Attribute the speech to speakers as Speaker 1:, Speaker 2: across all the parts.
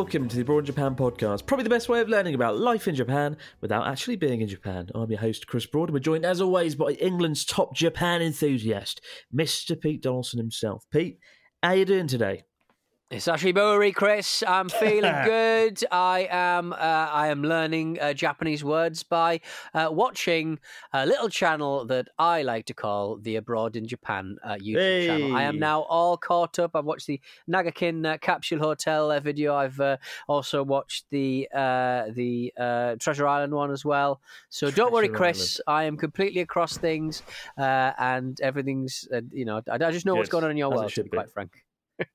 Speaker 1: Welcome to the Abroad Japan podcast. Probably the best way of learning about life in Japan without actually being in Japan. I'm your host, Chris Broad, and we're joined as always by England's top Japan enthusiast, Mr. Pete Donaldson himself. Pete, how you doing today?
Speaker 2: It's actually Bowery, Chris. I'm feeling good. I am. Uh, I am learning uh, Japanese words by uh, watching a little channel that I like to call the Abroad in Japan uh, YouTube
Speaker 1: Hey.
Speaker 2: channel. I am now all caught up. I've watched the Nakagin uh, Capsule Hotel uh, video. I've uh, also watched the uh, the uh, Treasure Island one as well. So don't worry,
Speaker 1: Treasure
Speaker 2: Chris. I am completely across things, uh, and everything's. Uh, you know, I, I just know what's going on in your
Speaker 1: as
Speaker 2: world. To be
Speaker 1: be.
Speaker 2: quite frank.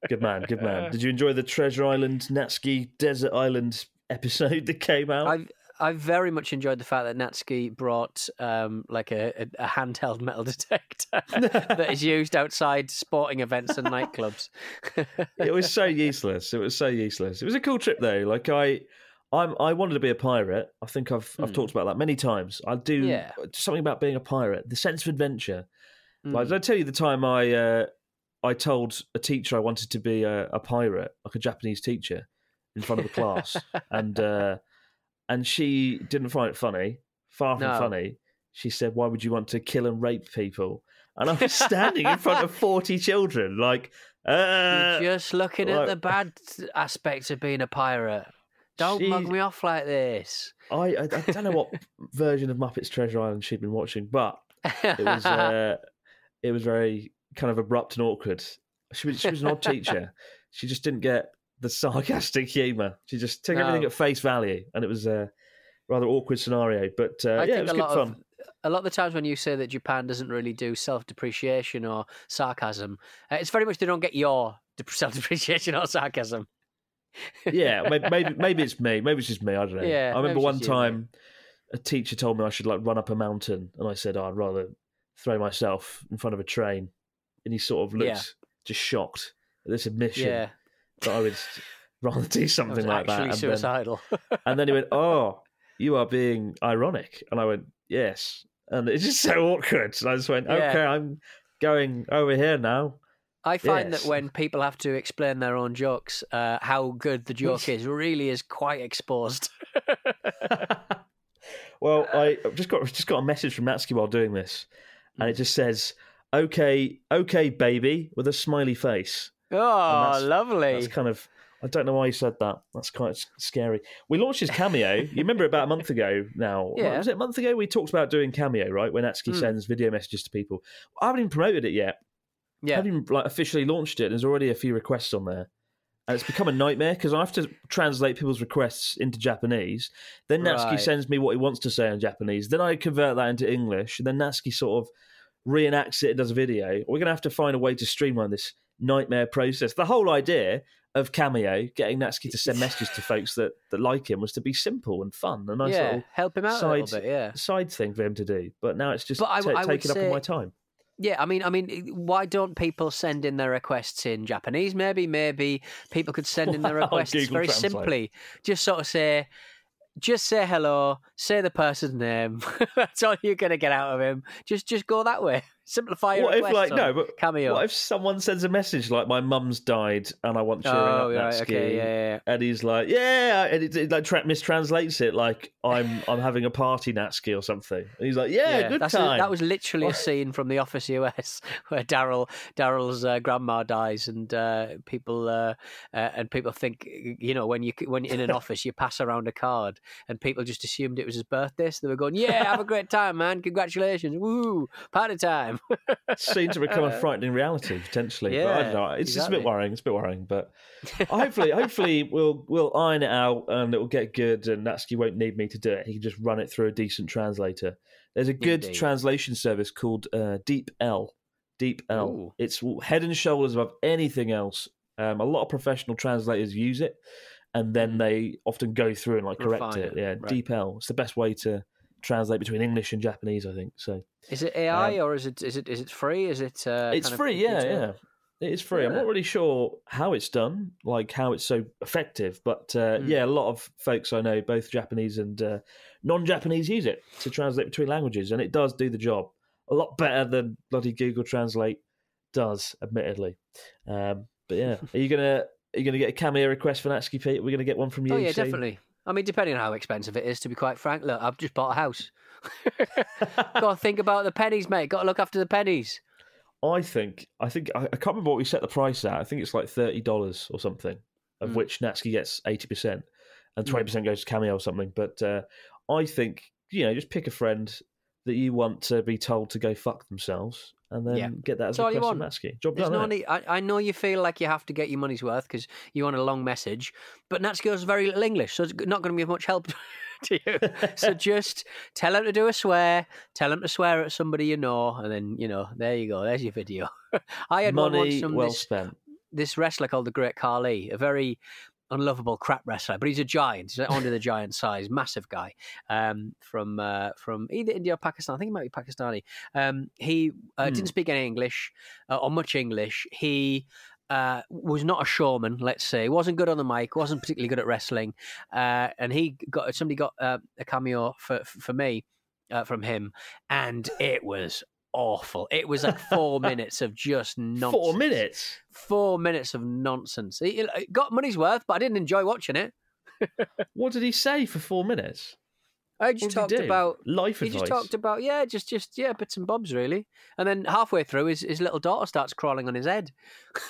Speaker 1: Good man, good man. Did you enjoy the Treasure Island, Natsuki Desert Island episode that came out?
Speaker 2: I I very much enjoyed the fact that Natsuki brought um, like a, a, a handheld metal detector that is used outside sporting events and nightclubs.
Speaker 1: it was so useless. It was so useless. It was a cool trip though. Like I, I'm I wanted to be a pirate. I think I've I've
Speaker 2: Hmm.
Speaker 1: talked about that many times. I do
Speaker 2: Yeah.
Speaker 1: something about being a pirate. The sense of adventure. Like
Speaker 2: Mm.
Speaker 1: did I tell you the time I uh, I told a teacher I wanted to be a, a pirate, like a Japanese teacher, in front of the class, and uh, and she didn't find it funny. Far from
Speaker 2: No.
Speaker 1: funny. She said, "Why would you want to kill and rape people?" And I was standing in front of forty children, like. Uh,
Speaker 2: You're just looking at the bad aspects of being a pirate. Don't mug me off like this.
Speaker 1: I, I I don't know what version of Muppets Treasure Island she'd been watching, but it was uh, it was very kind of abrupt and awkward. She was she was an odd teacher. She just didn't get the sarcastic humour. She just took everything at face value, and it was a rather awkward scenario. But uh, yeah, it was
Speaker 2: a
Speaker 1: good
Speaker 2: lot
Speaker 1: fun.
Speaker 2: of a lot of the times when you say that Japan doesn't really do self depreciation or sarcasm, uh, it's very much they don't get your self depreciation or sarcasm.
Speaker 1: yeah, maybe, maybe maybe it's me. Maybe it's just me. I don't know.
Speaker 2: Yeah,
Speaker 1: I remember one
Speaker 2: just you,
Speaker 1: time a teacher told me I should like run up a mountain, and I said oh, I'd rather throw myself in front of a train, and he sort of looks
Speaker 2: Yeah.
Speaker 1: just shocked at this admission
Speaker 2: Yeah,
Speaker 1: that I would rather do something like that. And then,
Speaker 2: suicidal.
Speaker 1: and then he went, "Oh, you are being ironic," and I went, "Yes," and it's just so awkward. And I just went,
Speaker 2: Yeah.
Speaker 1: "Okay, I'm going over here now."
Speaker 2: I find
Speaker 1: Yes.
Speaker 2: that when people have to explain their own jokes, uh, how good the joke is really is quite exposed.
Speaker 1: well, I just got just got a message from Natsuki while doing this, and it just says, "Okay, okay, baby," with a smiley face.
Speaker 2: oh,
Speaker 1: that's-
Speaker 2: lovely.
Speaker 1: That's kind of. I don't know why he said that. That's quite scary. We launched his cameo. you remember about a month ago now?
Speaker 2: Yeah.
Speaker 1: Was it a month ago? We talked about doing cameo, right? When Natsuki
Speaker 2: Hmm.
Speaker 1: sends video messages to people. I haven't even promoted it yet. I
Speaker 2: yeah.
Speaker 1: haven't even like officially launched it. There's already a few requests on there. And it's become a nightmare because I have to translate people's requests into Japanese. Then Natsuki
Speaker 2: Right.
Speaker 1: sends me what he wants to say in Japanese. Then I convert that into English. And then Natsuki sort of reenacts it and does a video. We're going to have to find a way to streamline this nightmare process. The whole idea of Cameo, getting Natsuki to send messages to folks that, that like him, was to be simple and fun. A nice
Speaker 2: yeah,
Speaker 1: little
Speaker 2: help him out a
Speaker 1: side,
Speaker 2: little bit. Yeah,
Speaker 1: side thing for him to do. But now it's just
Speaker 2: But I- would
Speaker 1: taking up all
Speaker 2: say-
Speaker 1: my time.
Speaker 2: yeah. I mean, I mean, why don't people send in their requests in Japanese? Maybe, maybe people could send in their requests very
Speaker 1: Translate.
Speaker 2: simply. Just sort of say, just say hello, say the person's name. That's all you're gonna get out of him. Just, just go that way. Simplify your
Speaker 1: What if, like, no, but
Speaker 2: cameo.
Speaker 1: what if someone sends a message like, "My mum's died and I want cheering
Speaker 2: Oh,
Speaker 1: up
Speaker 2: right,
Speaker 1: Natsuki,"
Speaker 2: okay, yeah, yeah, yeah.
Speaker 1: and he's like, "Yeah," and it, it like tra- mistranslates it like, "I'm I'm having a party, Natsuki," or something. And he's like, "Yeah, good
Speaker 2: that's a-
Speaker 1: time."
Speaker 2: that was literally a scene from The Office US where Darryl Darryl's uh, grandma dies, and uh, people uh, uh, and people think you know when you when you're in an office you pass around a card, and people just assumed it was his birthday, so they were going, "Yeah, have a great time, man! Congratulations, woo, party time!"
Speaker 1: Seemed to become a frightening reality potentially. but I don't know. It's just a bit worrying. It's a bit worrying, but hopefully, hopefully we'll we'll iron it out and it will get good. And Natsuki won't need me to do it. He can just run it through a decent translator. There's a good
Speaker 2: Indeed.
Speaker 1: translation service called uh, DeepL. Deep L.
Speaker 2: Ooh.
Speaker 1: It's head and shoulders above anything else. Um, a lot of professional translators use it, and then they often go through and like correct
Speaker 2: Mm. Refine
Speaker 1: it.
Speaker 2: it,
Speaker 1: Yeah,
Speaker 2: right.
Speaker 1: DeepL. It's the best way to translate between English and Japanese. I think so.
Speaker 2: Is it AI or is it is it is it free? Is it? Uh,
Speaker 1: Um, it's free, yeah, yeah. It is free. I'm not really sure how it's done, like how it's so effective, but uh,
Speaker 2: Hmm.
Speaker 1: yeah, a lot of folks I know, both Japanese and uh, non-Japanese, use it to translate between languages, and it does do the job a lot better than bloody Google Translate does, admittedly. Um, but yeah, are you gonna are you gonna get a cameo request for Natsuki Pete? We're gonna get one from you.
Speaker 2: Oh yeah,
Speaker 1: soon?
Speaker 2: definitely. I mean, depending on how expensive it is, to be quite frank. Look, I've just bought a house. Got to think about the pennies, mate. Got to look after the pennies.
Speaker 1: I think I think I, I can't remember what we set the price at. I think it's like thirty dollars or something, of
Speaker 2: Mm.
Speaker 1: which Natsuki gets eighty percent, and twenty percent goes to Cameo or something. But uh, I think you know, just pick a friend that you want to be told to go fuck themselves, and then
Speaker 2: Yeah.
Speaker 1: get that as
Speaker 2: That's
Speaker 1: a from
Speaker 2: want.
Speaker 1: Job
Speaker 2: There's
Speaker 1: done.
Speaker 2: no need. I, I know you feel like you have to get your money's worth because you want a long message, but Natsuki has very little English, so it's not going to be of much help to you. so just tell him to do a swear, tell him to swear at somebody you know, and then you know, there you go. There's your video. I had one once
Speaker 1: Money
Speaker 2: from
Speaker 1: well
Speaker 2: this,
Speaker 1: spent.
Speaker 2: this wrestler called the Great Khali, a very unlovable crap wrestler, but he's a giant. He's under the giant size, massive guy um, from uh, from either India or Pakistan. I think he might be Pakistani. Um, he uh,
Speaker 1: Hmm.
Speaker 2: didn't speak any English uh, or much English. He uh, was not a showman, let's say. wasn't good on the mic. wasn't particularly good at wrestling. Uh, and he got somebody got uh, a cameo for for me uh, from him, and it was awful. It was like four minutes of just nonsense.
Speaker 1: Four minutes.
Speaker 2: Four minutes of nonsense. It, it got money's worth, but I didn't enjoy watching it.
Speaker 1: What did he say for four minutes?
Speaker 2: I just talked about
Speaker 1: life
Speaker 2: he
Speaker 1: advice.
Speaker 2: He just talked about yeah, just just yeah, bits and bobs really. And then halfway through, his his little daughter starts crawling on his head.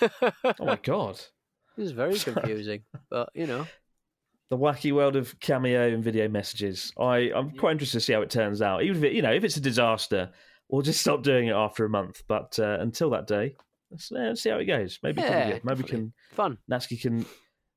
Speaker 1: oh my god.
Speaker 2: It was very confusing, but you know,
Speaker 1: the wacky world of cameo and video messages. I, I'm quite interested to see how it turns out. Even if it, you know, if it's a disaster, we'll just stop doing it after a month. But uh, until that day, let's, uh, let's see how it goes. Maybe can
Speaker 2: Yeah,
Speaker 1: good. maybe
Speaker 2: definitely.
Speaker 1: can
Speaker 2: fun.
Speaker 1: Natsuki can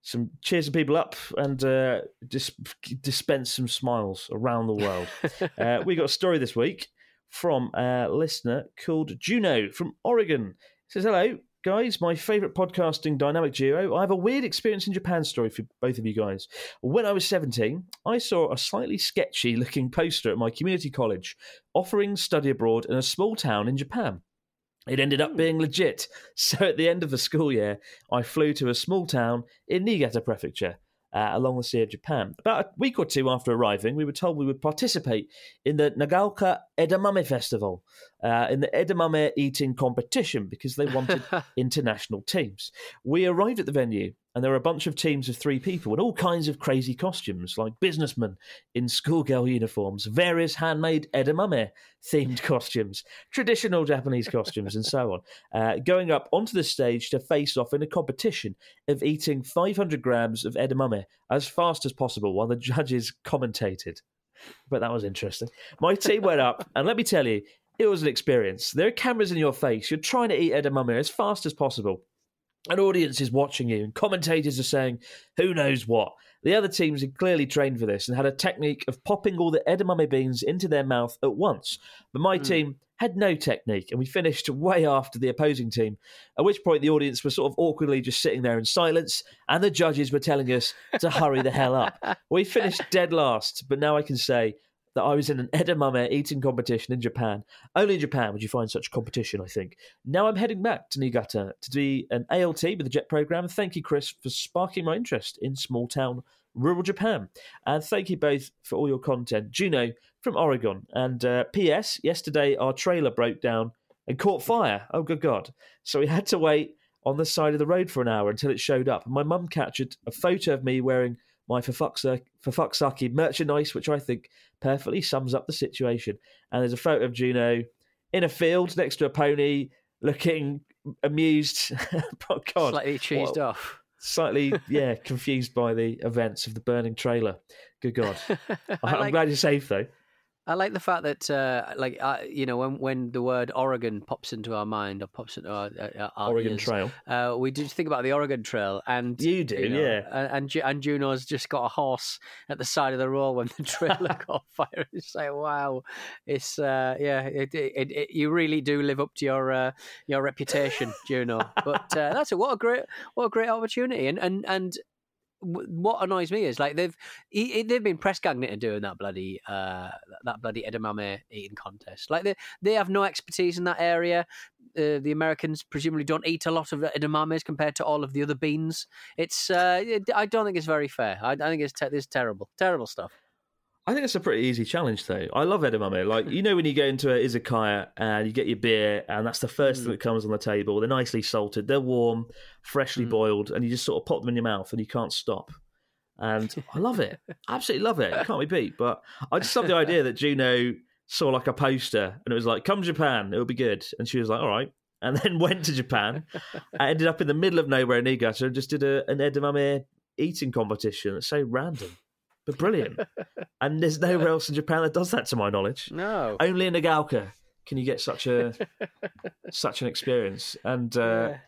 Speaker 1: some cheer some people up and uh, dis- dispense some smiles around the world. uh, we got a story this week from a listener called Juno from Oregon. It says, Hello, guys, my favourite podcasting dynamic duo. I have a weird experience in Japan story for both of you guys. When I was 17, I saw a slightly sketchy looking poster at my community college offering study abroad in a small town in Japan. It ended up being legit. So at the end of the school year, I flew to a small town in Niigata Prefecture. Uh, along the Sea of Japan. About a week or two after arriving, we were told we would participate in the Nagaoka Edamame Festival, uh, in the edamame eating competition, because they wanted international teams. We arrived at the venue, and there were a bunch of teams of three people in all kinds of crazy costumes, like businessmen in schoolgirl uniforms, various handmade edamame themed costumes, traditional Japanese costumes, and so on, uh, going up onto the stage to face off in a competition of eating 500 grams of edamame as fast as possible while the judges commentated. But that was interesting. My team went up, and let me tell you, it was an experience. There are cameras in your face. You're trying to eat edamame as fast as possible. An audience is watching you, and commentators are saying, who knows what. The other teams had clearly trained for this and had a technique of popping all the edamame beans into their mouth at once. But my hmm. team had no technique, and we finished way after the opposing team, at which point the audience was sort of awkwardly just sitting there in silence, and the judges were telling us to hurry the hell up. We finished dead last, but now I can say that I was in an edamame eating competition in Japan. Only in Japan would you find such competition, I think. Now I'm heading back to Niigata to do an ALT with the JET program. Thank you, Chris, for sparking my interest in small town rural Japan. And thank you both for all your content. Juno from Oregon. And uh, P.S. Yesterday, our trailer broke down and caught fire. Oh, good God. So we had to wait on the side of the road for an hour until it showed up. My mum captured a photo of me wearing my for fuck's sake merchandise, which I think perfectly sums up the situation. And there's a photo of Juno in a field next to a pony, looking amused. oh, God.
Speaker 2: Slightly cheesed
Speaker 1: What-
Speaker 2: off.
Speaker 1: Slightly, yeah, confused by the events of the burning trailer. Good God.
Speaker 2: I
Speaker 1: I'm
Speaker 2: like-
Speaker 1: glad you're safe, though.
Speaker 2: I like the fact that, uh, like, uh, you know, when when the word Oregon pops into our mind or pops into our, uh, our
Speaker 1: Oregon
Speaker 2: ears,
Speaker 1: Trail.
Speaker 2: uh, we do think about the Oregon Trail, and
Speaker 1: You do,
Speaker 2: know,
Speaker 1: yeah.
Speaker 2: And and, and Juno's just got a horse at the side of the road when the trailer caught fire. It's like, wow, it's uh, yeah, it, it, it, you really do live up to your uh, your reputation, Juno. But uh, that's it. What a great what a great opportunity, and and and what annoys me is like they've he, they've been press gagging into doing that bloody uh, that bloody edamame eating contest. Like they they have no expertise in that area. Uh, the Americans presumably don't eat a lot of edamames compared to all of the other beans. It's uh, it, I don't think it's very fair. I, I think it's te- it's terrible, terrible stuff.
Speaker 1: I think it's a pretty easy challenge, though. I love edamame. Like you know, when you go into a izakaya and you get your beer, and that's the first
Speaker 2: Mm.
Speaker 1: thing that comes on the table. They're nicely salted, they're warm, freshly
Speaker 2: Mm.
Speaker 1: boiled, and you just sort of pop them in your mouth, and you can't stop. And I love it, absolutely love it. It can't be beat. But I just love the idea that Juno saw like a poster, and it was like, "Come Japan, it'll be good," and she was like, "All right." And then went to Japan. I ended up in the middle of nowhere in Niigata and just did a, an edamame eating competition. It's so random, but brilliant. and there's nowhere else in Japan that does that, to my knowledge.
Speaker 2: No,
Speaker 1: Only in Nagaoka can you get such a such an experience. And uh,
Speaker 2: Yeah.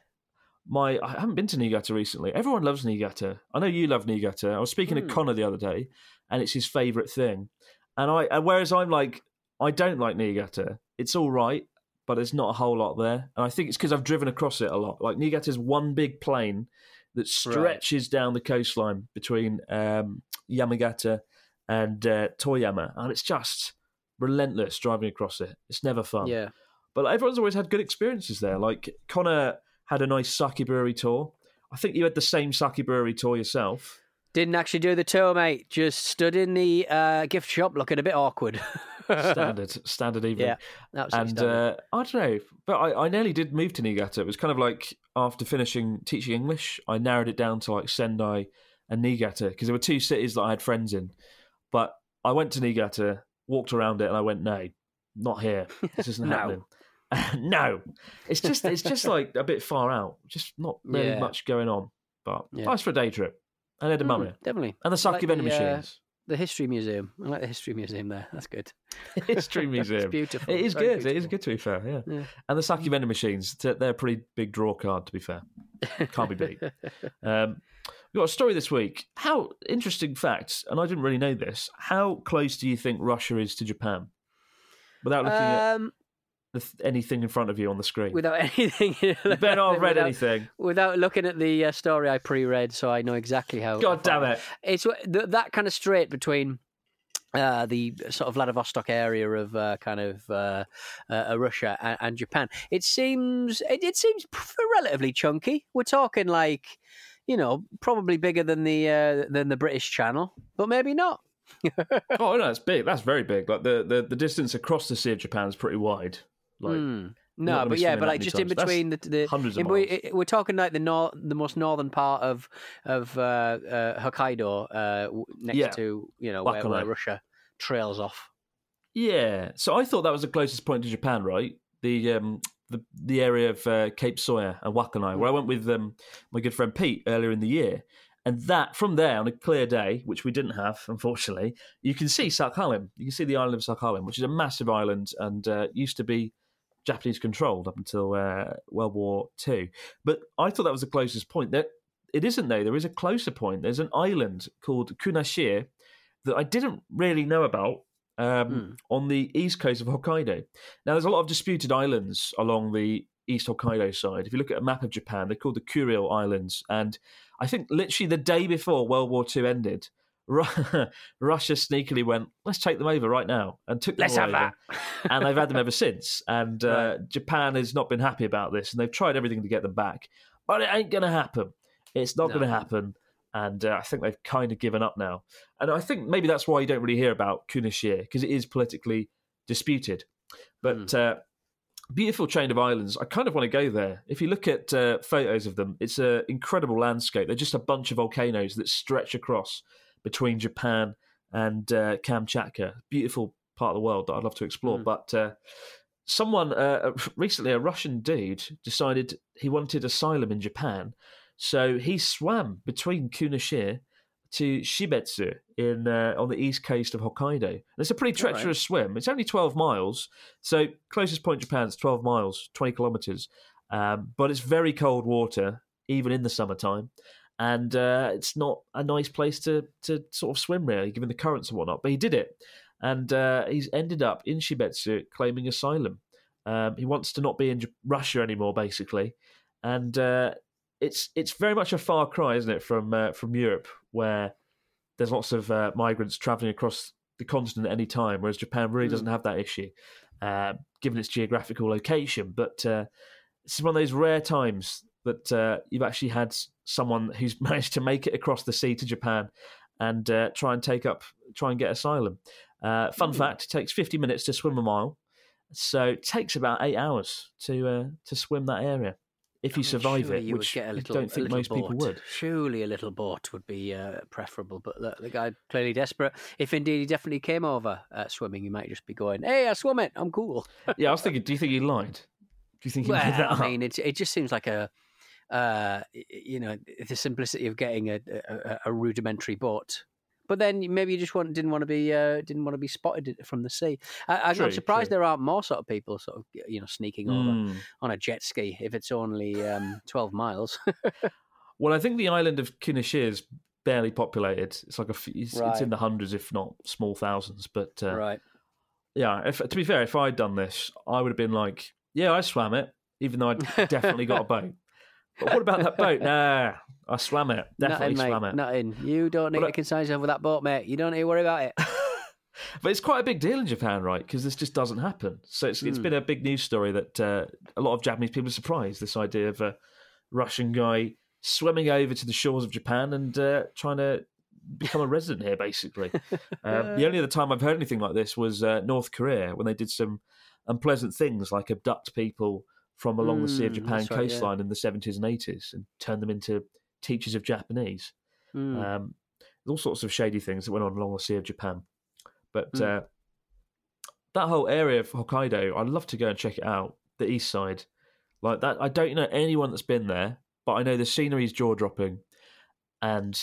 Speaker 1: My I haven't been to Niigata recently. Everyone loves Niigata. I know you love Niigata. I was speaking
Speaker 2: Hmm.
Speaker 1: to Connor the other day, and it's his favourite thing. And I and whereas I'm like I don't like Niigata. It's all right, but there's not a whole lot there. And I think it's because I've driven across it a lot. Like Niigata's one big plain that stretches down the coastline between um, Yamagata and uh, Toyama, and it's just relentless driving across it. It's never fun.
Speaker 2: yeah.
Speaker 1: But everyone's always had good experiences there. Like Connor had a nice sake brewery tour. I think you had the same sake brewery tour yourself.
Speaker 2: Didn't actually do the tour, mate. Just stood in the uh, gift shop looking a bit awkward.
Speaker 1: Standard, standard evening.
Speaker 2: Yeah, absolutely
Speaker 1: and
Speaker 2: standard.
Speaker 1: uh, I don't know, but I, I nearly did move to Niigata. It was kind of like after finishing teaching English, I narrowed it down to like Sendai and Niigata because there were two cities that I had friends in. But I went to Niigata, walked around it, and I went, no, not here. This isn't
Speaker 2: No.
Speaker 1: happening. no, it's just it's just like a bit far out. Just not really
Speaker 2: Yeah.
Speaker 1: much going on. But
Speaker 2: Yeah.
Speaker 1: nice for a day trip. And edamame.
Speaker 2: Mm, definitely.
Speaker 1: And the sake
Speaker 2: like
Speaker 1: vending
Speaker 2: uh,
Speaker 1: machines.
Speaker 2: The history museum. I like the history museum there. That's good.
Speaker 1: History museum.
Speaker 2: it's beautiful.
Speaker 1: It is
Speaker 2: Very
Speaker 1: good. It is good to be fair. Yeah.
Speaker 2: Yeah.
Speaker 1: And the sake vending machines, they're a pretty big draw card to be fair. Can't be beat. Um, we've got a story this week. How interesting fact, and I didn't really know this. How close do you think Russia is to Japan? Without looking at
Speaker 2: Um,
Speaker 1: anything in front of you on the screen.
Speaker 2: without anything.
Speaker 1: you better not have read
Speaker 2: without,
Speaker 1: anything.
Speaker 2: Without looking at the uh, story I pre-read, so I know exactly how.
Speaker 1: God damn it.
Speaker 2: It's th- that kind of straight between uh, the sort of Vladivostok area of uh, kind of uh, uh, Russia and, and Japan. It seems it, it seems relatively chunky. We're talking like you know probably bigger than the uh, than the British Channel, but maybe not.
Speaker 1: oh no, it's big. That's very big. Like the, the, the distance across the Sea of Japan is pretty wide. Like not
Speaker 2: No, but yeah, but like just in
Speaker 1: times. That's
Speaker 2: between the, the
Speaker 1: hundreds of
Speaker 2: in- we-
Speaker 1: miles.
Speaker 2: it- we're talking like the nor- the most northern part of of uh, uh, Hokkaido, uh, next
Speaker 1: Yeah.
Speaker 2: to you know where, where Russia trails off.
Speaker 1: Yeah, so I thought that was the closest point to Japan, right? The um, the the area of uh, Cape Soya and Wakkanai, where I went with um, my good friend Pete earlier in the year, and that from there on a clear day, which we didn't have, unfortunately, you can see Sakhalin. You can see the island of Sakhalin, which is a massive island and uh, used to be Japanese controlled up until uh, World War Two. But I thought that was the closest point. That it isn't though. There is a closer point. There's an island called Kunashir that I didn't really know about um, on the east coast of Hokkaido. Now, there's a lot of disputed islands along the East Hokkaido side. If you look at a map of Japan, they're called the Kurile Islands. And I think literally the day before World War II ended, Russia sneakily went, let's take them over right now, and took them
Speaker 2: Let's have
Speaker 1: over. and they've had them ever since. And uh, Japan has not been happy about this, and they've tried everything to get them back. But it ain't going to happen. It's not
Speaker 2: No.
Speaker 1: going to happen. And uh, I think they've kind of given up now. And I think maybe that's why you don't really hear about Kunashir, because it is politically disputed. But uh, beautiful chain of islands. I kind of want to go there. If you look at uh, photos of them, it's an incredible landscape. They're just a bunch of volcanoes that stretch across between Japan and uh, Kamchatka. Beautiful part of the world that I'd love to explore.
Speaker 2: Mm.
Speaker 1: But uh, someone uh, recently, a Russian dude, decided he wanted asylum in Japan, so he swam between Kunashir to Shibetsu in uh, on the east coast of Hokkaido. And it's a pretty
Speaker 2: All right.
Speaker 1: treacherous swim. It's only twelve miles, so closest point Japan is twelve miles, twenty kilometers. Um, but it's very cold water, even in the summertime, and uh, it's not a nice place to to sort of swim really, given the currents and whatnot. But he did it, and uh, he's ended up in Shibetsu claiming asylum. Um, he wants to not be in Russia anymore, basically, and uh, it's it's very much a far cry, isn't it, from uh, from Europe, where there's lots of uh, migrants traveling across the continent at any time, whereas Japan really
Speaker 2: Mm.
Speaker 1: doesn't have that issue, uh, given its geographical location. But uh, it's one of those rare times that uh, you've actually had someone who's managed to make it across the sea to Japan and uh, try and take up, try and get asylum. Uh, fun
Speaker 2: Mm.
Speaker 1: fact: it takes 50 minutes to swim a mile, so it takes about eight hours to uh, to swim that area if you
Speaker 2: I mean,
Speaker 1: survive it,
Speaker 2: you
Speaker 1: which
Speaker 2: would get a
Speaker 1: I
Speaker 2: little,
Speaker 1: don't think
Speaker 2: little
Speaker 1: most
Speaker 2: boat.
Speaker 1: people would.
Speaker 2: Surely a little boat would be uh, preferable, but the, the guy clearly desperate. If indeed he definitely came over uh, swimming, he might just be going, "Hey, I swum it. I'm cool."
Speaker 1: Yeah, I was thinking. Do you think he lied? Do you think he
Speaker 2: well,
Speaker 1: made that up?
Speaker 2: I mean, it it just seems like a, uh, you know, the simplicity of getting a, a, a rudimentary boat. But then maybe you just want, didn't want to be uh, didn't want to be spotted from the sea. I, I, I'm surprised
Speaker 1: true.
Speaker 2: there aren't more sort of people sort of you know sneaking over
Speaker 1: Mm.
Speaker 2: on a jet ski if it's only um, twelve miles.
Speaker 1: Well, I think the island of Kunashir is barely populated. It's like a, f- it's, it's in the hundreds, if not small thousands. But uh,
Speaker 2: right.
Speaker 1: yeah, if, to be fair, if I'd done this, I would have been like, yeah, I swam it, even though I'd definitely got a boat. But what about that boat? Nah, I swam it. Definitely
Speaker 2: Nothing,
Speaker 1: swam
Speaker 2: mate.
Speaker 1: it.
Speaker 2: Nothing. You don't need
Speaker 1: But I-
Speaker 2: to concern yourself with that boat, mate. You don't need to worry about it.
Speaker 1: But it's quite a big deal in Japan, right? Because this just doesn't happen. So it's, it's
Speaker 2: Hmm.
Speaker 1: been a big news story that uh, a lot of Japanese people are surprised. This idea of a Russian guy swimming over to the shores of Japan and uh, trying to become a resident here, basically. um, the only other time I've heard anything like this was uh, North Korea when they did some unpleasant things like abduct people from along the Sea of
Speaker 2: Mm,
Speaker 1: Japan
Speaker 2: that's right, yeah.
Speaker 1: coastline in the 70s and 80s and turn them into teachers of Japanese.
Speaker 2: Hmm.
Speaker 1: Um, there's all sorts of shady things that went on along the Sea of Japan. But
Speaker 2: Mm.
Speaker 1: uh, that whole area of Hokkaido, I'd love to go and check it out. The east side, like that. I don't know anyone that's been there, but I know the scenery is jaw dropping. And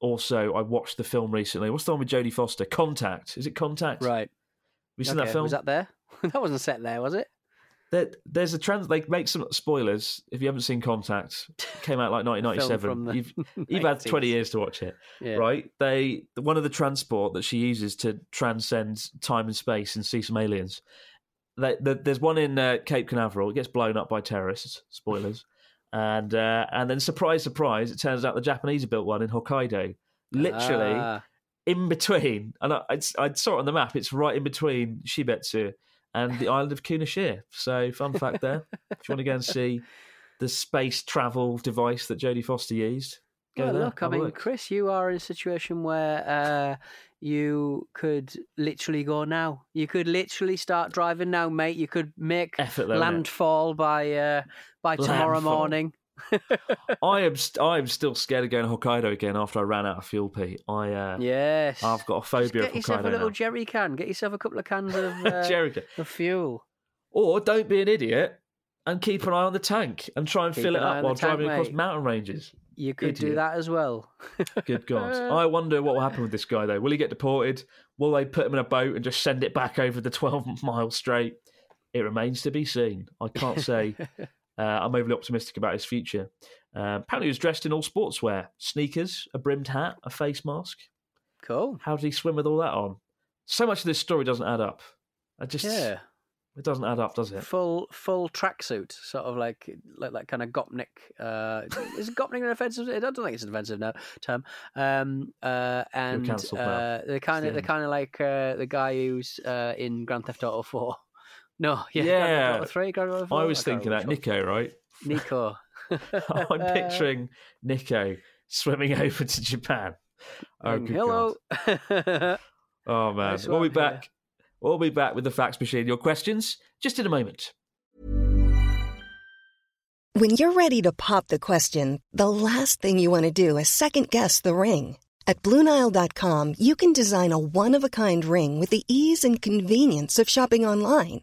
Speaker 1: also, I watched the film recently. What's the one with Jodie Foster? Contact. Is it Contact?
Speaker 2: right.
Speaker 1: Have you seen
Speaker 2: Okay,
Speaker 1: that film?
Speaker 2: Was that there? that wasn't set there, was it?
Speaker 1: There, there's a trans. They make some spoilers if you haven't seen Contact. Came out like 1997. You've you've had 20 years to watch it.
Speaker 2: Yeah.
Speaker 1: right? They one of the transport that she uses to transcend time and space and see some aliens. They, the, there's one in uh, Cape Canaveral. It gets blown up by terrorists. Spoilers. and uh, and then surprise, surprise, it turns out the Japanese built one in Hokkaido. Literally
Speaker 2: Ah,
Speaker 1: in between, and I, I, I saw it on the map. It's right in between Shibetsu and the island of Kunashir. So, fun fact there. if you want to go and see the space travel device that Jodie Foster used, go
Speaker 2: well,
Speaker 1: there.
Speaker 2: look, I
Speaker 1: have
Speaker 2: mean,
Speaker 1: look.
Speaker 2: Chris, you are in a situation where uh, you could literally go now. You could literally start driving now, mate. You could make
Speaker 1: Effort though,
Speaker 2: landfall by uh, by tomorrow morning.
Speaker 1: I am st- I am still scared of going to Hokkaido again after I ran out of fuel, Pete. I uh,
Speaker 2: Yes.
Speaker 1: I've got a phobia.
Speaker 2: Just
Speaker 1: get
Speaker 2: yourself a little
Speaker 1: now.
Speaker 2: jerry can. Get yourself a couple of cans of, uh,
Speaker 1: Jericho.
Speaker 2: of fuel.
Speaker 1: Or don't be an idiot and keep an eye on the tank and try and
Speaker 2: Keep
Speaker 1: fill it
Speaker 2: an eye
Speaker 1: up while
Speaker 2: tank,
Speaker 1: driving across mountain ranges.
Speaker 2: You could do that as well.
Speaker 1: Good God. I wonder what will happen with this guy, though. Will he get deported? Will they put him in a boat and just send it back over the 12 mile strait? It remains to be seen. I can't say uh, I'm overly optimistic about his future. Uh, apparently, he was dressed in all sportswear sneakers, a brimmed hat, a face mask.
Speaker 2: Cool.
Speaker 1: How did he swim with all that on? So much of this story doesn't add up. I just,
Speaker 2: Yeah.
Speaker 1: it doesn't add up, does it?
Speaker 2: Full full tracksuit, sort of like like that kind of Gopnik. Uh, is Gopnik an offensive? I don't think it's an offensive no, term. Um, uh, and uh, they're kind
Speaker 1: the
Speaker 2: of they're kind of like uh, the guy who's uh, in Grand Theft Auto Four. No, yeah, Grand
Speaker 1: Yeah.
Speaker 2: Theft Auto Three, Grand Theft Auto 4?
Speaker 1: I was
Speaker 2: can't
Speaker 1: thinking that Niko, right?
Speaker 2: Niko.
Speaker 1: I'm picturing Niko swimming over to Japan. Oh,
Speaker 2: Going,
Speaker 1: good
Speaker 2: Hello.
Speaker 1: God. Oh man,
Speaker 2: Nice
Speaker 1: we'll be
Speaker 2: one, yeah.
Speaker 1: back. We'll be back with the fax machine. Your questions just in a moment.
Speaker 3: When you're ready to pop the question, the last thing you want to do is second guess the ring. At Bluenile.com, you can design a one of a kind ring with the ease and convenience of shopping online.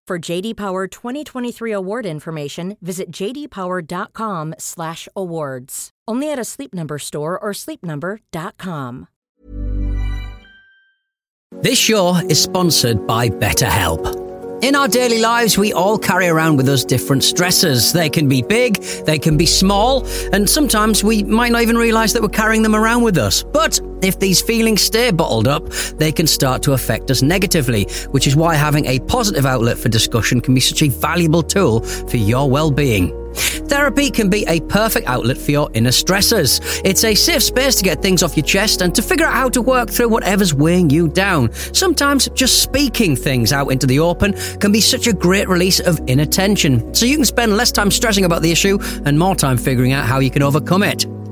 Speaker 4: For JD Power 2023 award information, visit jdpower.com/awards. Only at a Sleep Number store or sleepnumber.com.
Speaker 5: This show is sponsored by BetterHelp. In our daily lives, we all carry around with us different stressors. They can be big, they can be small, and sometimes we might not even realize that we're carrying them around with us. But if these feelings stay bottled up, they can start to affect us negatively, which is why having a positive outlet for discussion can be such a valuable tool for your well-being. Therapy can be a perfect outlet for your inner stressors. It's a safe space to get things off your chest and to figure out how to work through whatever's weighing you down. Sometimes just speaking things out into the open can be such a great release of inner tension, so you can spend less time stressing about the issue and more time figuring out how you can overcome it.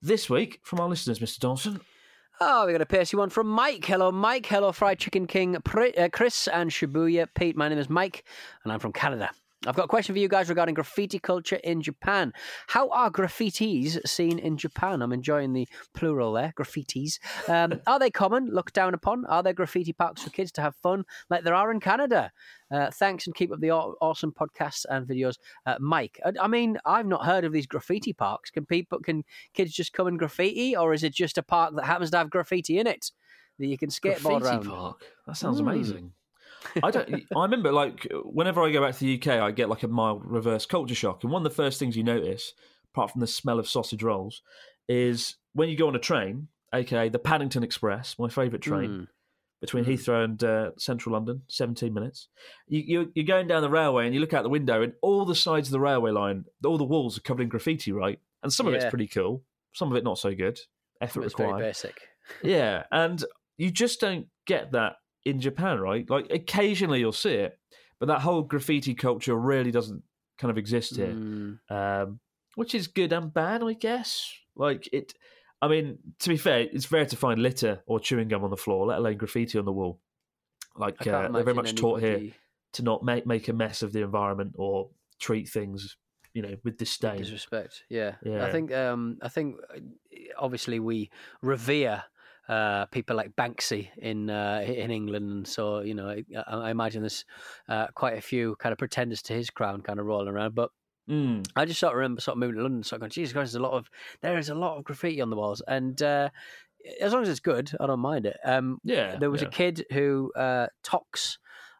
Speaker 1: this week from our listeners, Mr. Dawson?
Speaker 2: Oh, we got a pacey one from Mike. Hello, Mike. Hello, Fried Chicken King, uh, Chris, and Shibuya. Pete, my name is Mike, and I'm from Canada. I've got a question for you guys regarding graffiti culture in Japan. How are graffitis seen in Japan? I'm enjoying the plural there, graffitis. Um, are they common, looked down upon? Are there graffiti parks for kids to have fun like there are in Canada? Uh, thanks and keep up the aw- awesome podcasts and videos, uh, Mike. I, I mean, I've not heard of these graffiti parks. Can people, can kids just come and graffiti, or is it just a park that happens to have graffiti in it that you can skateboard
Speaker 1: Graffiti
Speaker 2: around?
Speaker 1: park. That sounds
Speaker 2: Hmm.
Speaker 1: amazing. I don't. I remember like whenever I go back to the UK, I get like a mild reverse culture shock, and one of the first things you notice, apart from the smell of sausage rolls, is when you go on a train, aka the Paddington Express, my favourite train.
Speaker 2: Mm.
Speaker 1: Between Heathrow and uh, Central London, seventeen minutes. You, you're, you're going down the railway and you look out the window, and all the sides of the railway line, all the walls are covered in graffiti, right? And some of it's pretty cool, some of it not so good. Effort required
Speaker 2: basic.
Speaker 1: yeah, and you just don't get that in Japan, right? Like occasionally you'll see it, but that whole graffiti culture really doesn't kind of exist here,
Speaker 2: Mm.
Speaker 1: um, which is good and bad, I guess. Like it, I mean, to be fair, it's rare to find litter or chewing gum on the floor, let alone graffiti on the wall. Like uh, they're very much
Speaker 2: imagine
Speaker 1: taught here to not make make a mess of the environment or treat things, you know, with disdain.
Speaker 2: Disrespect. Yeah.
Speaker 1: Yeah.
Speaker 2: I think. Um. I think. uh, Obviously, we revere. Uh, people like Banksy in uh, in England, so you know, I, I imagine there's uh, quite a few kind of pretenders to his crown, kind of rolling around. But
Speaker 1: Mm.
Speaker 2: I just sort of remember sort of moving to London, sort of going, Jesus Christ, there's a lot of there is a lot of graffiti on the walls, and uh, as long as it's good, I don't mind it. Um,
Speaker 1: Yeah,
Speaker 2: there was
Speaker 1: yeah.
Speaker 2: a kid who uh, talks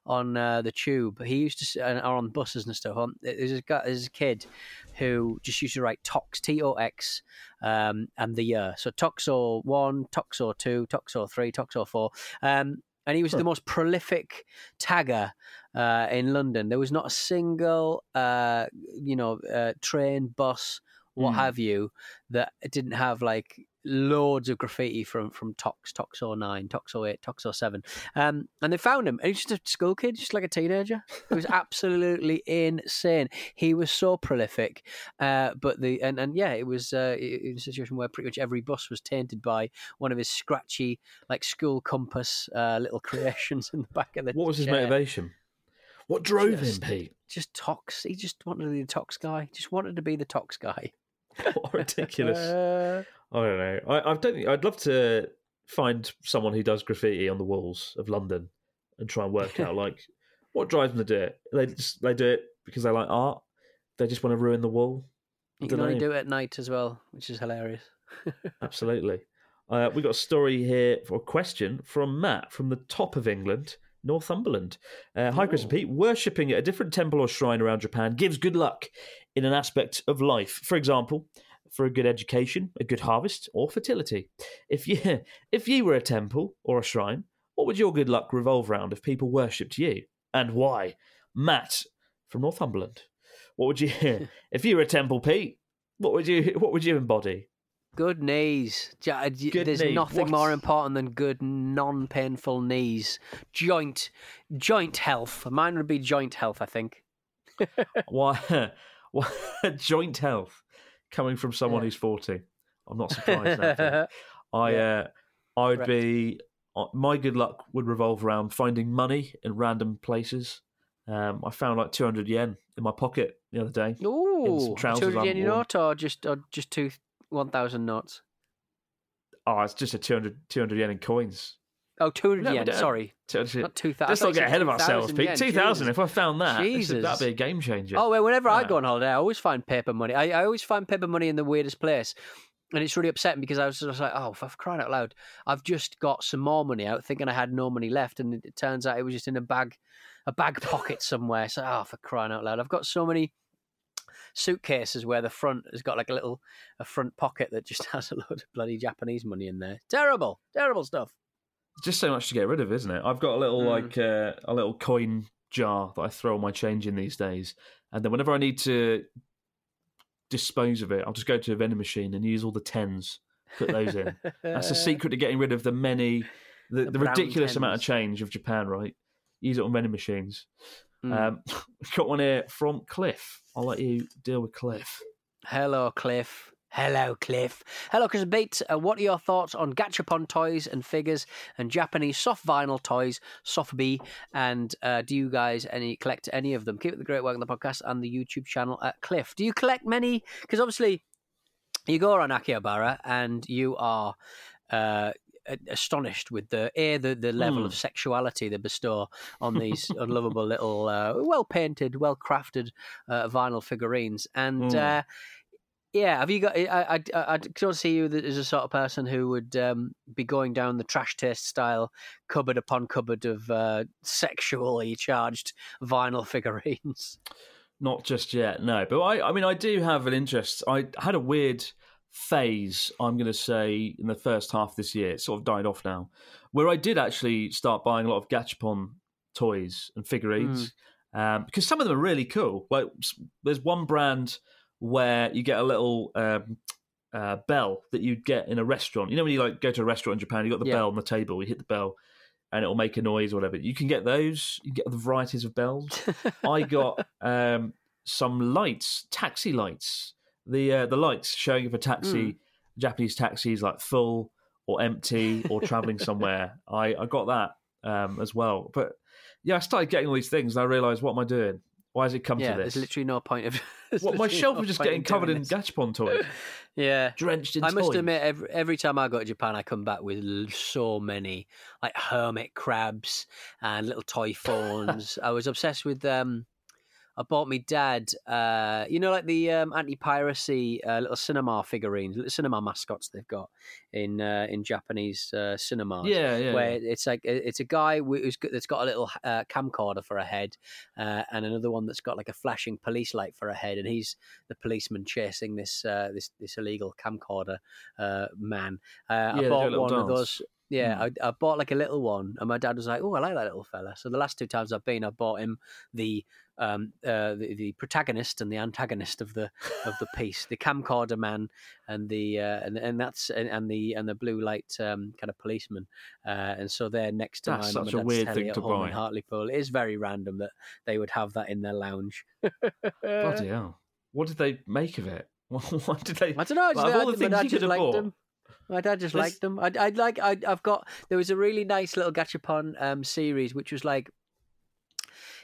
Speaker 2: on uh, the tube. He used to and or on buses and stuff. On there's a guy, there's a kid who just used to write tox T O X um, and the year. So Toxo one, Toxo two, Toxo three, Toxo four. Um, and he was the most prolific tagger uh, in London. There was not a single, uh, you know, uh, train, bus, what
Speaker 1: Mm.
Speaker 2: have you, that didn't have like loads of graffiti from from Tox, Tox 09, Toxo 08, Toxo 07. Um, and they found him. And he's just a school kid, just like a teenager. It was absolutely insane. He was so prolific. Uh, but the and, and yeah, it was uh, a situation where pretty much every bus was tainted by one of his scratchy, like school compass uh, little creations in the back of the
Speaker 1: What was his
Speaker 2: chair.
Speaker 1: motivation? What drove
Speaker 2: Just-
Speaker 1: him, Pete?
Speaker 2: Just Tox. He just wanted to be the Tox guy. Just wanted to be the Tox guy.
Speaker 1: What ridiculous! I don't know. I, I don't. think- I'd love to find someone who does graffiti on the walls of London and try and work out like what drives them to do it. They just they do it because they like art. They just want to ruin the wall.
Speaker 2: You can only do it at night as well, which is hilarious.
Speaker 1: Absolutely. Uh, we got a story here for a question from Matt from the top of England, Northumberland. Uh, Hi, Chris and Pete. Worshipping at a different temple or shrine around Japan gives good luck in an aspect of life. For example, for a good education, a good harvest, or fertility. If you if you were a temple or a shrine, what would your good luck revolve around if people worshipped you, and why? Matt from Northumberland. What would you if you were a temple, Pete? What would you what would you embody?
Speaker 2: Good knees. Uh,
Speaker 1: good
Speaker 2: There's
Speaker 1: knees.
Speaker 2: nothing
Speaker 1: What?
Speaker 2: more important than good, non-painful knees. Joint, joint health. Mine would be joint health. I think.
Speaker 1: Why? Why joint health coming from someone
Speaker 2: Yeah.
Speaker 1: who's forty? I'm not surprised. I
Speaker 2: Yeah.
Speaker 1: uh, I would
Speaker 2: Correct.
Speaker 1: be uh, my good luck would revolve around finding money in random places. Um, I found like 200 yen in my pocket the other day.
Speaker 2: Ooh, two hundred yen
Speaker 1: haven't
Speaker 2: note or just or just two one thousand notes.
Speaker 1: Oh, it's just a 200, 200 yen in coins.
Speaker 2: Oh, 200
Speaker 1: No,
Speaker 2: yen.
Speaker 1: Uh,
Speaker 2: sorry,
Speaker 1: 200
Speaker 2: not two thousand.
Speaker 1: Let's not get ahead of ourselves, Pete. 2,000. If I found that,
Speaker 2: Jesus.
Speaker 1: that'd be a game changer.
Speaker 2: Oh, well, whenever I go on holiday, I always find paper money. I, I always find paper money in the weirdest place. And it's really upsetting because I was just like, oh, for crying out loud, I've just got some more money out thinking I had no money left. And it, it turns out it was just in a bag, a bag pocket somewhere. So, oh, for crying out loud. I've got so many suitcases where the front has got like a little, a front pocket that just has a load of bloody Japanese money in there. Terrible, terrible stuff.
Speaker 1: Just so much to get rid of, isn't it? I've got a little
Speaker 2: Mm.
Speaker 1: like uh, a little coin jar that I throw my change in these days, and then whenever I need to dispose of it, I'll just go to a vending machine and use all the tens, put those in. That's the secret to getting rid of the many, the,
Speaker 2: The
Speaker 1: the, ridiculous amount of change of Japan. Right, use it on vending machines.
Speaker 2: Mm.
Speaker 1: Um, got one here from Cliff. I'll let you deal with Cliff.
Speaker 2: Hello, Cliff. Hello, Cliff. Hello, Chris Pete. Uh, what are your thoughts on gachapon toys and figures and Japanese soft vinyl toys, sofubi? And uh, do you guys any collect any of them? Keep up the great work on the podcast and the YouTube channel at Cliff. Do you collect many? Because obviously, you go around Akihabara and you are. Uh, astonished with the a the, the level
Speaker 1: Hmm.
Speaker 2: of sexuality they bestow on these unlovable little uh, well painted well crafted uh, vinyl figurines and
Speaker 1: Hmm.
Speaker 2: uh, yeah, have you got? I I I, don't see you as a sort of person who would um, be going down the trash taste style cupboard upon cupboard of uh, sexually charged vinyl figurines.
Speaker 1: Not just yet, no. But I, I mean, I do have an interest. I had a weird phase, I'm going to say, in the first half of this year. It sort of died off now, where I did actually start buying a lot of Gachapon toys and figurines um, because some of them are really cool. Like, there's one brand where you get a little um, uh, bell that you'd get in a restaurant. You know, when you like go to a restaurant in Japan, you got the
Speaker 2: Yeah.
Speaker 1: bell on the table. You hit the bell. And it'll make a noise or whatever. You can get those. You get the varieties of bells. I got um, some lights, taxi lights. The uh, the lights showing if a taxi, Japanese taxi is like full or empty or traveling somewhere. I, I got that um, as well. But yeah, I started getting all these things and I realised, what am I doing? Why has it come
Speaker 2: yeah,
Speaker 1: to this?
Speaker 2: there's literally no point of.
Speaker 1: what, my shelf was just getting covered in. Gachapon toys,
Speaker 2: Yeah.
Speaker 1: drenched in
Speaker 2: I must
Speaker 1: toys.
Speaker 2: admit, every, every time I go to Japan, I come back with so many like hermit crabs and little toy fawns. I was obsessed with. Um, I bought me dad, uh, you know, like the um, anti-piracy uh, little cinema figurines, little cinema mascots they've got in uh, in Japanese uh, cinemas.
Speaker 1: Yeah, yeah,
Speaker 2: Where
Speaker 1: yeah.
Speaker 2: it's like it's a guy who's got, that's got a little uh, camcorder for a head, uh, and another one that's got like a flashing police light for a head, and he's the policeman chasing this uh, this this illegal camcorder uh, man. Uh,
Speaker 1: Yeah,
Speaker 2: I bought one of
Speaker 1: dance.
Speaker 2: those. Yeah,
Speaker 1: Hmm.
Speaker 2: I, I bought like a little one, and my dad was like, "Oh, I like that little fella." So the last two times I've been, I bought him the um uh the, the protagonist and the antagonist of the of the piece, the camcorder man, and the uh, and and that's and, and the and the blue light um kind of policeman, uh, and so they're next to
Speaker 1: That's
Speaker 2: mine. on
Speaker 1: such a weird thing to buy.
Speaker 2: In Hartlepool, it is very random that they would have that in their lounge.
Speaker 1: Bloody hell! What did they make of it? What did they?
Speaker 2: I don't know. I just,
Speaker 1: Like, all the
Speaker 2: my
Speaker 1: things you could have bought.
Speaker 2: them. My dad just liked them. I'd, I'd like. I'd, I've got. There was a really nice little Gachapon um, series, which was like.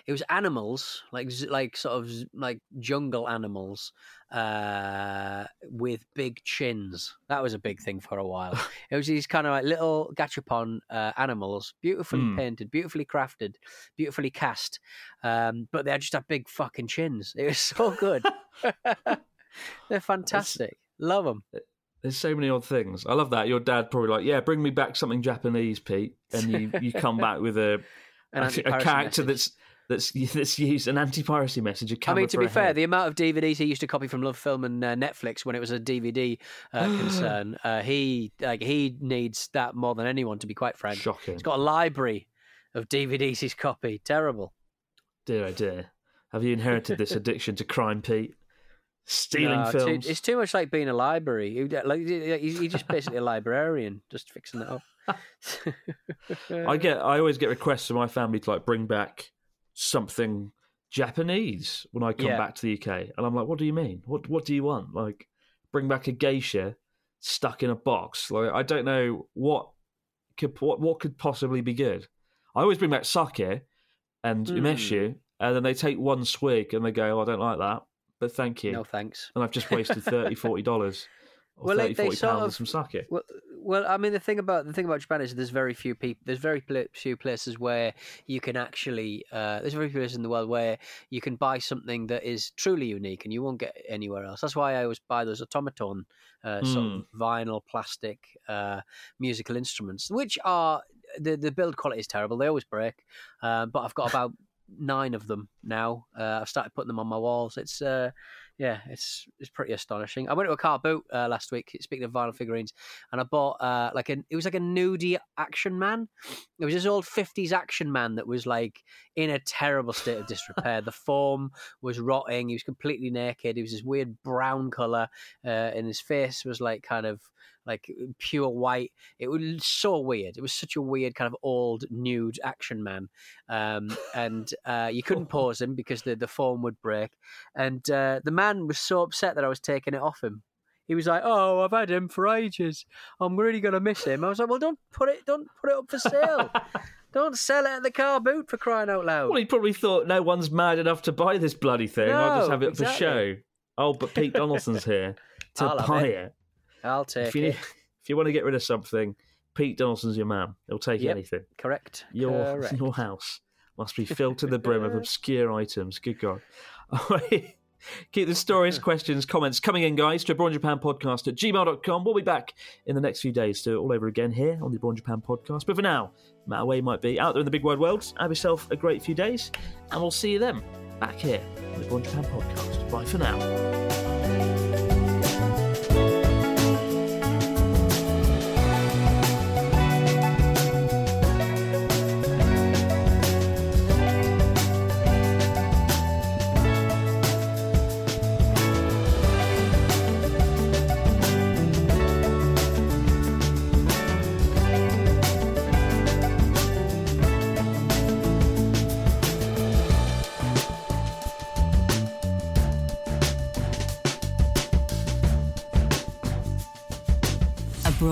Speaker 2: It was animals, like like sort of like jungle animals, uh, with big chins. That was a big thing for a while. it was these kind of like little Gachapon uh, animals, beautifully
Speaker 1: Hmm.
Speaker 2: painted, beautifully crafted, beautifully cast, um, but they had just had big fucking chins. It was so good. They're fantastic. Love them.
Speaker 1: There's so many odd things. I love that. Your dad probably like, yeah, bring me back something Japanese, Pete, and you, you come back with a a, a character
Speaker 2: message.
Speaker 1: that's that's that's used an anti-piracy message. A
Speaker 2: I mean, to be fair,
Speaker 1: head.
Speaker 2: the amount of DVDs he used to copy from LoveFilm and uh, Netflix when it was a DVD uh, concern, uh, he like he needs that more than anyone. To be quite frank,
Speaker 1: shocking.
Speaker 2: he's got a library of DVDs he's copied. Terrible.
Speaker 1: Dear oh dear, have you inherited this addiction to crime, Pete? Stealing
Speaker 2: No, too-
Speaker 1: films.
Speaker 2: it's too much like being a library. He- Like, he's just basically a librarian, just fixing that up.
Speaker 1: I get. I always get requests from my family to like bring back something Japanese when I come
Speaker 2: Yeah.
Speaker 1: back to the UK, and I'm like, what do you mean? What What do you want? Like, bring back a geisha stuck in a box? Like, I don't know what could what what could possibly be good. I always bring back sake and
Speaker 2: Mm.
Speaker 1: umeshu, and then they take one swig and they go, oh, I don't like that, but thank you.
Speaker 2: No thanks.
Speaker 1: And I've just wasted 30 40 dollars. Or
Speaker 2: Well,
Speaker 1: 30,
Speaker 2: they- they
Speaker 1: 40
Speaker 2: sort of-
Speaker 1: some sake.
Speaker 2: Well, well, I mean, the thing about the thing about Japan is there's very few people. There's very few places where you can actually. Uh, there's very few places in the world where you can buy something that is truly unique, and you won't get anywhere else. That's why I always buy those Otamatone uh, sort of vinyl plastic uh, musical instruments, which are the the build quality is terrible. They always break, uh, but I've got about nine of them now. Uh, I've started putting them on my walls. It's uh, yeah, it's it's pretty astonishing. I went to a car boot uh, last week. Speaking of vinyl figurines, and I bought uh, like an it was like a nudie action man. It was this old fifties action man that was like in a terrible state of disrepair. the form was rotting. He was completely naked. He was this weird brown color, uh, and his face was like kind of like pure white. It was so weird. It was such a weird kind of old nude action man, um, and uh, you couldn't pause him because the the form would break. And uh, the man was so upset that I was taking it off him. He was like, "Oh, I've had him for ages. I'm really gonna miss him." I was like, "Well, don't put it, don't put it up for sale. don't sell it at the car boot for crying out loud."
Speaker 1: Well, he probably thought no one's mad enough to buy this bloody thing. I'll just have it for show. Oh, but Pete Donaldson's here to
Speaker 2: I'll
Speaker 1: buy
Speaker 2: it.
Speaker 1: it.
Speaker 2: I'll take
Speaker 1: If you,
Speaker 2: it.
Speaker 1: if you want to get rid of something, Pete Donaldson's your man. He'll take
Speaker 2: Yep.
Speaker 1: anything.
Speaker 2: Correct.
Speaker 1: Your
Speaker 2: Correct.
Speaker 1: your house must be filled to the brim of obscure items. Good God. All right. Keep the stories, questions, comments coming in, guys, to Abroad Japan Podcast at gmail.com. We'll be back in the next few days to all over again here on the Abroad Japan Podcast. But for now, no matter where you might be out there in the big wide world, have yourself a great few days, and we'll see you then back here on the Abroad Japan Podcast. Bye for now.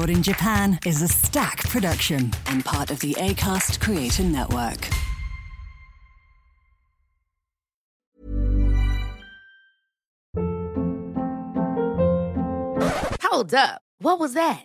Speaker 6: Abroad in Japan is a Stak production and part of the ACAST Creator Network.
Speaker 7: Hold up. What was that?